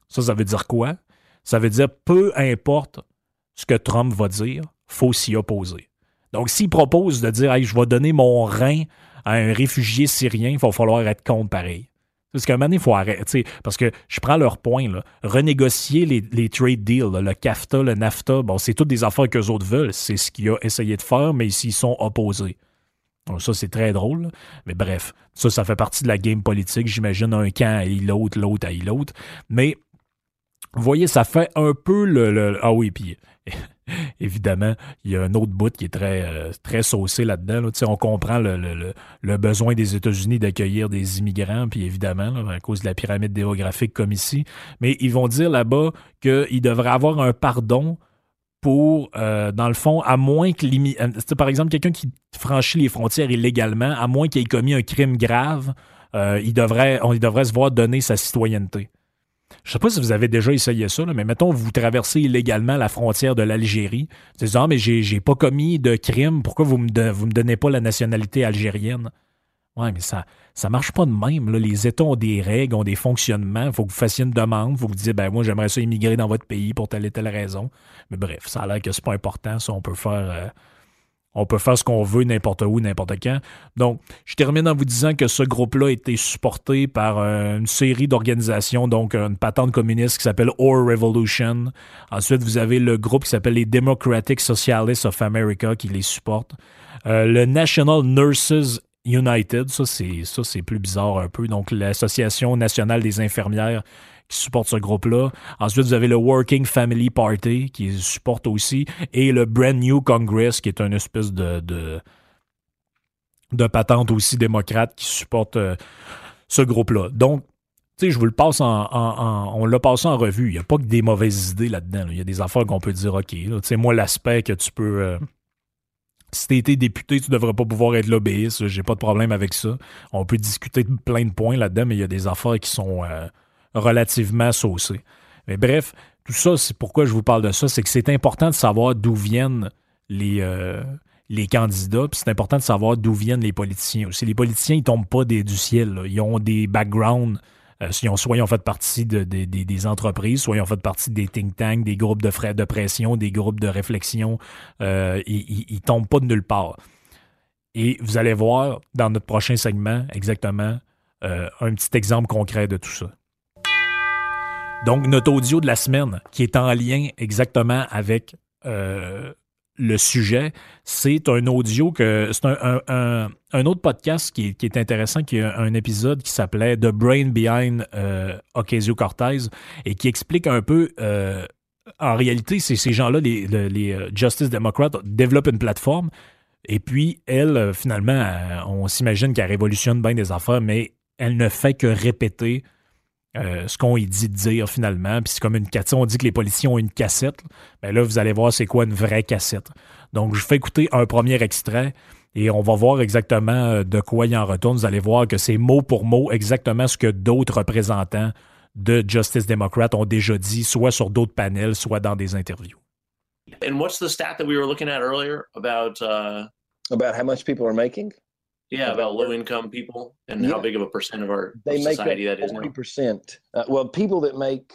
Ça, ça veut dire quoi? Ça veut dire peu importe ce que Trump va dire, faut s'y opposer. Donc, s'il propose de dire je vais donner mon rein à un réfugié syrien, il va falloir être contre pareil. Parce qu'à un moment donné, il faut arrêter. Parce que je prends leur point, là, renégocier les, trade deals, le CAFTA, le NAFTA, bon, c'est toutes des affaires qu'eux autres veulent. C'est ce qu'il a essayé de faire, mais s'ils sont opposés. Donc ça, c'est très drôle. Mais bref, ça, ça fait partie de la game politique. J'imagine un camp à l'autre, l'autre à l'autre. Mais vous voyez, ça fait un peu le. ah oui, puis évidemment, il y a un autre bout qui est très, euh, saucé là-dedans. On comprend le, besoin des États-Unis d'accueillir des immigrants, puis évidemment, à cause de la pyramide démographique comme ici. Mais ils vont dire là-bas qu'il devrait avoir un pardon pour, euh, dans le fond, à moins que, euh, par exemple, quelqu'un qui franchit les frontières illégalement, à moins qu'il ait commis un crime grave, il, devrait, on, il devrait se voir donner sa citoyenneté. Je sais pas si vous avez déjà essayé ça, mais mettons, vous traversez illégalement la frontière de l'Algérie. Vous dites, ah, mais j'ai pas commis de crime, pourquoi vous me, me donnez pas la nationalité algérienne? Ouais, mais ça ça marche pas de même. Les États ont des règles, ont des fonctionnements. Il faut que vous fassiez une demande. Il faut que vous disiez, ben moi, j'aimerais ça immigrer dans votre pays pour telle et telle raison. Mais bref, ça a l'air que c'est pas important. Ça, on peut faire. Euh, on peut faire ce qu'on veut n'importe où, n'importe quand. Donc, je termine en vous disant que ce groupe-là a été supporté par euh, une série d'organisations, donc une patente communiste qui s'appelle Or Revolution. Ensuite, vous avez le groupe qui s'appelle les Democratic Socialists of America qui les supporte. Euh, le National Nurses United, ça c'est plus bizarre un peu. Donc l'Association nationale des infirmières qui supporte ce groupe-là. Ensuite, vous avez le Working Family Party qui supporte aussi et le Brand New Congress qui est une espèce de, de, de patente aussi démocrate qui supporte euh, ce groupe-là. Donc, tu sais, je vous le passe en, on l'a passé en revue. Il n'y a pas que des mauvaises idées là-dedans. Il y a des affaires qu'on peut dire, OK, tu sais, moi, l'aspect que tu peux... Euh, si été député, tu devrais pas pouvoir être lobbyiste. J'ai pas de problème avec ça. On peut discuter de plein de points là-dedans, mais il y a des affaires qui sont... Euh, relativement saucé. Mais bref, tout ça, c'est pourquoi je vous parle de ça, c'est que c'est important de savoir d'où viennent les, euh, les candidats, puis c'est important de savoir d'où viennent les politiciens. Les politiciens, ils tombent pas des, du ciel. Ils ont des backgrounds. Euh, soit ils ont fait partie de, des entreprises, soit ils ont fait partie des think tanks, des groupes de, frais de pression, des groupes de réflexion. Euh, ils, ils, tombent pas de nulle part. Et vous allez voir dans notre prochain segment exactement un petit exemple concret de tout ça. Donc, notre audio de la semaine, qui est en lien exactement avec euh, le sujet, c'est un audio que. C'est un, autre podcast qui est, intéressant, qui est un, épisode qui s'appelait The Brain Behind euh, Ocasio-Cortez et qui explique un peu. Euh, en réalité, c'est ces gens-là, les, les, Justice Democrats, développent une plateforme. Et puis, elle, finalement, on s'imagine qu'elle révolutionne bien des affaires, mais elle ne fait que répéter euh, ce qu'on dit de dire finalement. Puis c'est comme une cassette. On dit que les policiers ont une cassette. Mais là, vous allez voir c'est quoi une vraie cassette. Donc, je fais écouter un premier extrait et on va voir exactement euh, de quoi il en retourne. Vous allez voir que c'est mot pour mot exactement ce que d'autres représentants de Justice Democrat ont déjà dit, soit sur d'autres panels, soit dans des interviews. And what's the stat that we were looking at earlier about uh... about how much people are making? Yeah, about low income people and yeah. how big of a percent of our they society make that is. Forty percent. Uh, well, people that make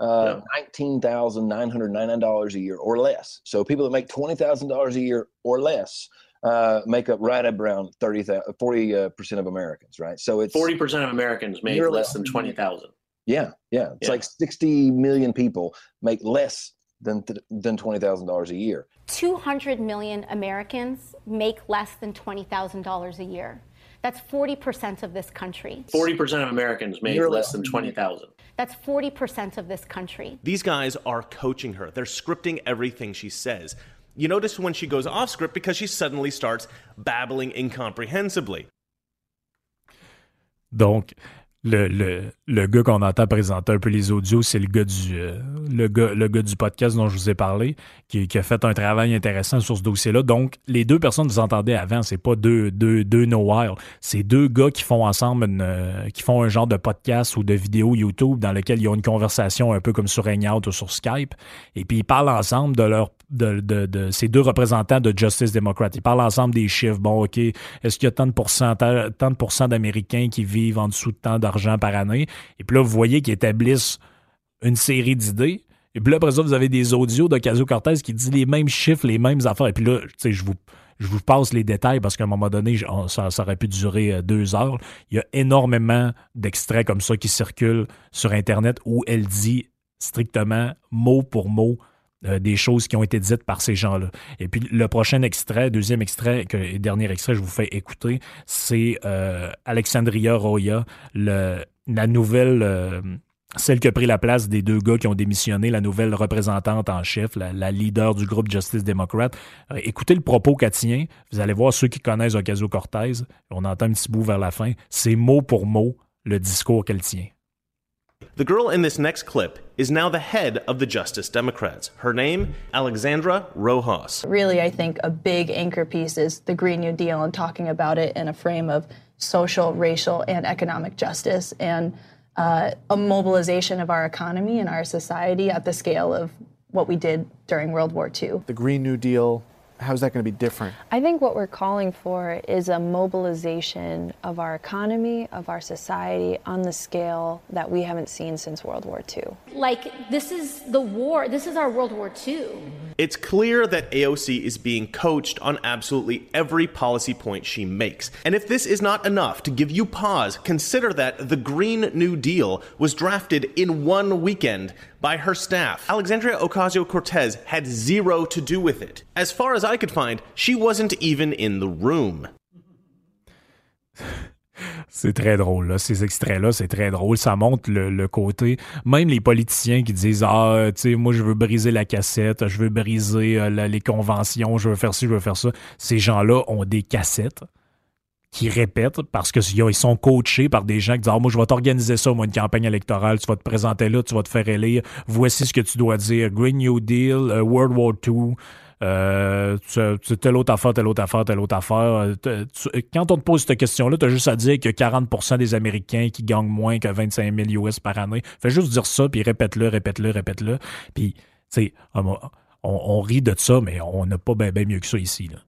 uh, yeah. nineteen thousand nine hundred ninety nine dollars a year or less. So people that make twenty thousand dollars a year or less uh, make up right around 30, 40 uh, percent of Americans, right? So it's forty percent of Americans make less than twenty thousand. Yeah, yeah. It's yeah. like sixty million people make less than than twenty thousand dollars a year. Two hundred million Americans make less than twenty thousand dollars a year. That's forty percent of this country. Forty percent of Americans make Nearly. less than twenty thousand. That's forty percent of this country. These guys are coaching her. They're scripting everything she says. You notice when she goes off script because she suddenly starts babbling incomprehensibly. Donc, le, le, gars qu'on entend présenter un peu les audios, c'est le gars du euh, le gars, le gars du podcast dont je vous ai parlé, qui, a fait un travail intéressant sur ce dossier-là. Donc, les deux personnes que vous entendez avant, c'est pas deux, deux, deux. C'est deux gars qui font ensemble euh, qui font un genre de podcast ou de vidéo YouTube dans lequel ils ont une conversation un peu comme sur Hangout ou sur Skype. Et puis ils parlent ensemble de leur de, de, de, ces deux représentants de Justice Democrat. Ils parlent ensemble des chiffres. Bon, OK, est-ce qu'il y a tant de pourcentage, tant de pourcents d'Américains qui vivent en dessous de tant d'argent par année? Et puis là, vous voyez qu'ils établissent une série d'idées. Et puis là, après ça, vous avez des audios d'Ocasio-Cortez qui disent les mêmes chiffres, les mêmes affaires. Et puis là, tu sais, je vous, je vous passe les détails parce qu'à un moment donné, ça, ça, aurait pu durer euh, deux heures. Il y a énormément d'extraits comme ça qui circulent sur Internet où elle dit strictement, mot pour mot, euh, des choses qui ont été dites par ces gens-là. Et puis le prochain extrait, deuxième extrait et dernier extrait, je vous fais écouter, c'est euh, Alexandria Roya, la nouvelle, euh, celle qui a pris la place des deux gars qui ont démissionné, la nouvelle représentante en chef, la, leader du groupe Justice Democrat. écoutez le propos qu'elle tient. Vous allez voir ceux qui connaissent Ocasio-Cortez. On entend un petit bout vers la fin. C'est mot pour mot le discours qu'elle tient. The girl in this next clip is now the head of the Justice Democrats. Her name, Alexandra Rojas. Really, I think a big anchor piece is the Green New Deal and talking about it in a frame of social, racial, and economic justice and uh, a mobilization of our economy and our society at the scale of what we did during World War II. The Green New Deal how's that going to be different? I think what we're calling for is a mobilization of our economy, of our society on the scale that we haven't seen since World War II. Like, this is the war, this is our World War II. It's clear that AOC is being coached on absolutely every policy point she makes. And if this is not enough to give you pause, consider that the Green New Deal was drafted in one weekend by her staff. Alexandria Ocasio Cortez had zero to do with it. As far as I could find, she wasn't even in the room. C'est très drôle, là. ces extraits-là, c'est très drôle. Ça montre le, le, côté. Même les politiciens qui disent Ah, tu sais, moi, je veux briser la cassette, je veux briser euh, la, les conventions, je veux faire ci, je veux faire ça. Ces gens-là ont des cassettes qui répètent parce qu'ils sont coachés par des gens qui disent ah, Moi, je vais t'organiser ça, moi, une campagne électorale, tu vas te présenter là, tu vas te faire élire, voici ce que tu dois dire Green New Deal, euh, World War II. euh, telle autre affaire, telle autre affaire, telle autre affaire. quand on te pose cette question-là, tu as juste à dire que 40% des Américains qui gagnent moins que 25 000 US par année. Fais juste dire ça, puis répète-le, répète-le, répète-le. Puis, tu sais, on, on, rit de ça, mais on n'a pas bien mieux que ça ici. Là.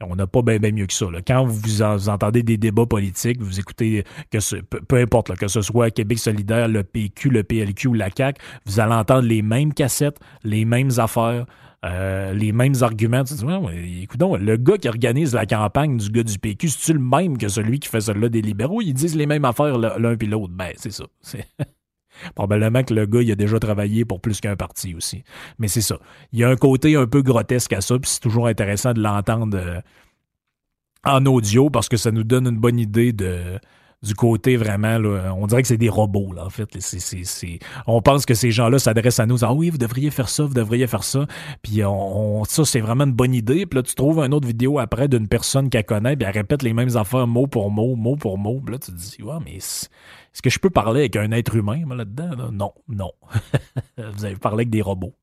On n'a pas bien mieux que ça. Quand vous, entendez des débats politiques, vous écoutez que peu, importe, que ce soit Québec solidaire, le PQ, le PLQ ou la CAQ, vous allez entendre les mêmes cassettes, les mêmes affaires, euh, les mêmes arguments. Tu dis, écoute le gars qui organise la campagne du gars du PQ, c'est-tu le même que celui qui fait cela des libéraux? Ils disent les mêmes affaires l'un puis l'autre. Ben, c'est ça. Probablement que le gars, il a déjà travaillé pour plus qu'un parti aussi. Mais c'est ça. Il y a un côté un peu grotesque à ça, puis c'est toujours intéressant de l'entendre euh, en audio parce que ça nous donne une bonne idée de, du côté vraiment, on dirait que c'est des robots, en fait. on pense que ces gens-là s'adressent à nous, ah oui, vous devriez faire ça, vous devriez faire ça. Puis ça, c'est vraiment une bonne idée. Puis là, tu trouves une autre vidéo après d'une personne qu'elle connaît, puis elle répète les mêmes affaires mot pour mot, mot pour mot. Puis là, tu te dis, ouais, mais est-ce que je peux parler avec un être humain là-dedans? Non, non. vous avez parlé avec des robots.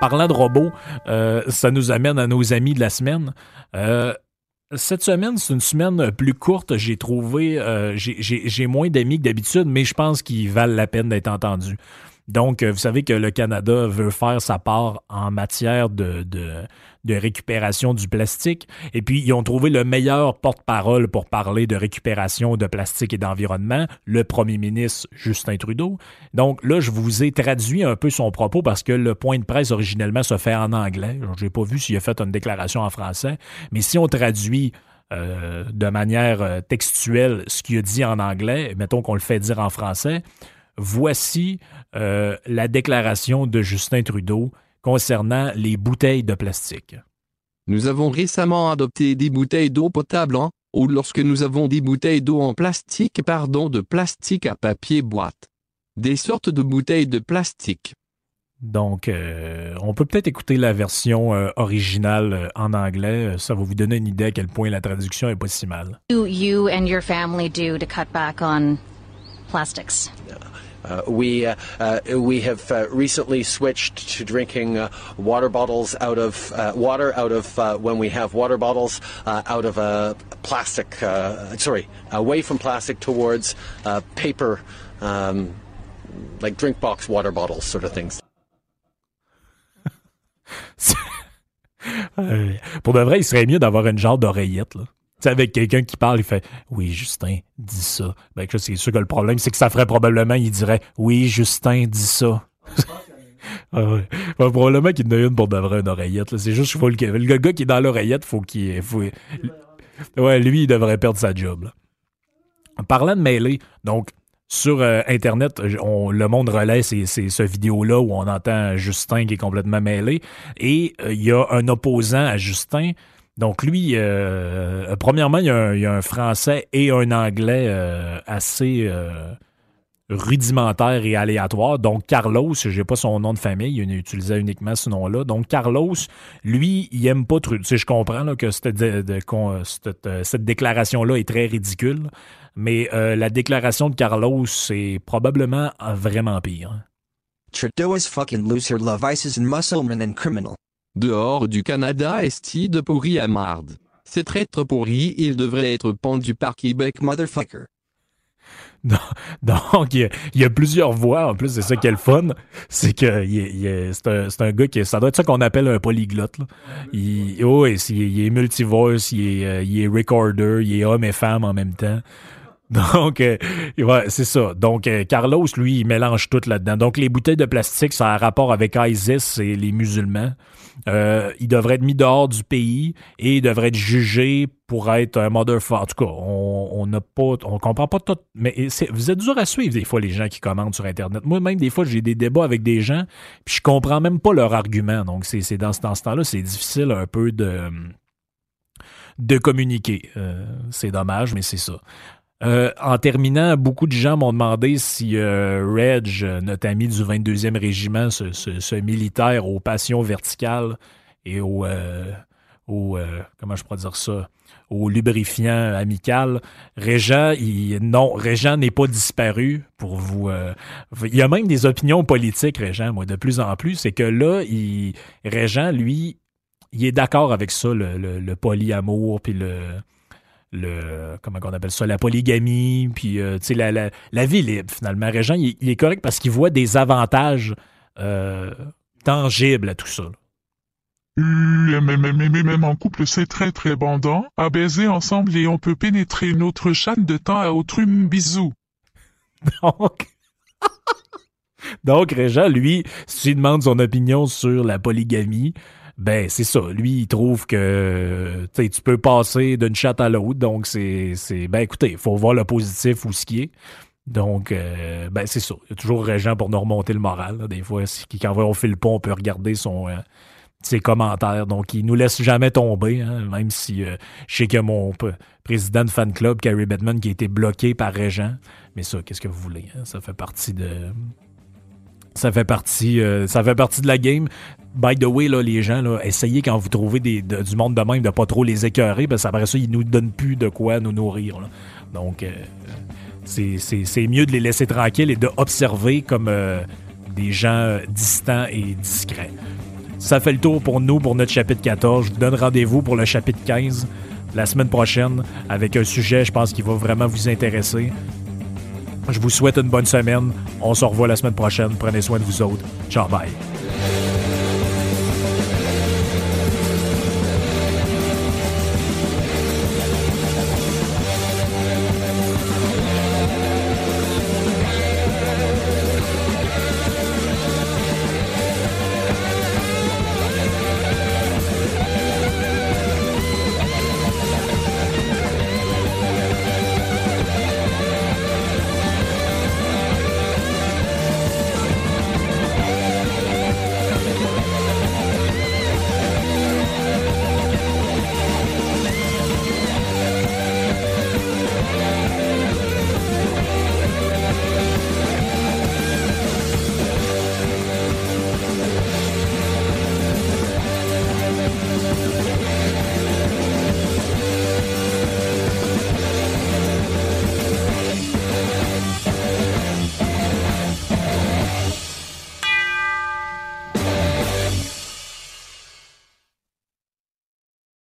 Parlant de robots, euh, ça nous amène à nos amis de la semaine. Euh, cette semaine, c'est une semaine plus courte. J'ai trouvé, euh, j'ai moins d'amis que d'habitude, mais je pense qu'ils valent la peine d'être entendus. Donc, vous savez que le Canada veut faire sa part en matière de, de récupération du plastique. Et puis, ils ont trouvé le meilleur porte-parole pour parler de récupération de plastique et d'environnement, le premier ministre Justin Trudeau. Donc là, je vous ai traduit un peu son propos parce que le point de presse originellement se fait en anglais. Je n'ai pas vu s'il a fait une déclaration en français, mais si on traduit euh, de manière euh, textuelle ce qu'il a dit en anglais, mettons qu'on le fait dire en français, voici euh, la déclaration de Justin Trudeau concernant les bouteilles de plastique. Nous avons récemment adopté des bouteilles d'eau potable en, ou lorsque nous avons des bouteilles d'eau en plastique, pardon, de plastique à papier boîte. Des sortes de bouteilles de plastique. Donc, euh, on peut peut-être écouter la version euh, originale euh, en anglais. Ça va vous donner une idée à quel point la traduction est pas si mal. You and your family do to cut back on plastics? We uh, uh, we have uh, recently switched to drinking uh, water bottles out of uh, water out of when we have water bottles out of a plastic. sorry, away from plastic towards paper, um, like drink box water bottles, sort of things. Pour de vrai, il serait mieux d'avoir une genre d'oreillette là. Avec quelqu'un qui parle, il fait Oui, Justin, dis ça. Ben, c'est sûr que le problème, c'est que ça ferait probablement, il dirait Oui, Justin, dis ça. ah probablement qu'il en a une pour de une oreillette. C'est juste faut le, le gars qui est dans l'oreillette, faut qu'il. Faut... Ouais, lui, il devrait perdre sa job. Parlant de mêlée, donc, sur euh, Internet, le monde relaie ce vidéo-là où on entend Justin qui est complètement mêlé. Et euh, il y a un opposant à Justin donc lui, euh, euh, premièrement, il y, a un, français et un anglais euh, assez rudimentaire et aléatoire. Donc Carlos, je n'ai pas son nom de famille, il utilisait uniquement ce nom-là. Donc Carlos, lui, il aime pas Trudeau. je comprends que cette, cette, déclaration-là est très ridicule, mais la déclaration de Carlos, c'est probablement vraiment pire. Trudeau is fucking loser, love ISIS and muscleman and criminal. Dehors du Canada est de pourri à marde. C'est traître pourri, il devrait être pendu par Québec, motherfucker. Donc, il y, a, plusieurs voix. En plus, c'est ça qui est le fun. C'est que c'est un, gars qui. Ça doit être ça qu'on appelle un polyglotte. Il, oh, il, est multivoice, il est, euh, il est recorder, il est homme et femme en même temps. Donc, euh, ouais, c'est ça. Donc, euh, Carlos, lui, il mélange tout là-dedans. Donc, les bouteilles de plastique, ça a un rapport avec ISIS et les musulmans. Euh, il devrait être mis dehors du pays et il devrait être jugé pour être un motherfucker. En tout cas, on n'a pas, on comprend pas tout. Mais vous êtes dur à suivre des fois les gens qui commandent sur Internet. Moi, même des fois, j'ai des débats avec des gens, puis je comprends même pas leur argument. Donc, c'est dans, dans ce temps-là, c'est difficile un peu de de communiquer. Euh, c'est dommage, mais c'est ça. Euh, en terminant, beaucoup de gens m'ont demandé si euh, Reg, notre ami du 22e régiment, ce, militaire aux passions verticales et aux, euh, comment je pourrais dire ça, au lubrifiant amical. Régent, il, non, Régent n'est pas disparu pour vous. il y a même des opinions politiques, Régent, moi, de plus en plus. C'est que là, il, Régent, lui, il est d'accord avec ça, le, le, polyamour, puis le, le comment on appelle ça, la polygamie, puis euh, la, la, la, vie libre, finalement. Régent, il, est correct parce qu'il voit des avantages euh, tangibles à tout ça. même en couple, c'est très très bandant. À baiser ensemble et on peut pénétrer notre chaîne de temps à autrui. Bisous. Donc. Donc, Régent, lui, si tu demandes son opinion sur la polygamie, ben c'est ça. Lui, il trouve que tu peux passer d'une chatte à l'autre. Donc, c'est. Ben écoutez, il faut voir le positif ou ce qui est. Donc, euh, ben c'est ça. Il y a toujours Régent pour nous remonter le moral. Des fois, quand on fait le pont, on peut regarder son, euh, ses commentaires. Donc, il nous laisse jamais tomber, hein, même si euh, je sais que mon président de fan club, Carrie Bedman, qui a été bloqué par Régent. Mais ça, qu'est-ce que vous voulez? Hein? Ça fait partie de ça fait partie, euh, ça fait partie de la game. By the way, là, les gens, essayez quand vous trouvez du monde de même de pas trop les écœurer, parce qu'après ça, ils nous donnent plus de quoi nous nourrir. Donc, euh, c'est mieux de les laisser tranquilles et d'observer comme euh, des gens distants et discrets. Ça fait le tour pour nous pour notre chapitre 14. Je vous donne rendez-vous pour le chapitre 15 la semaine prochaine avec un sujet, je pense, qui va vraiment vous intéresser. Je vous souhaite une bonne semaine. On se revoit la semaine prochaine. Prenez soin de vous autres. Ciao, bye.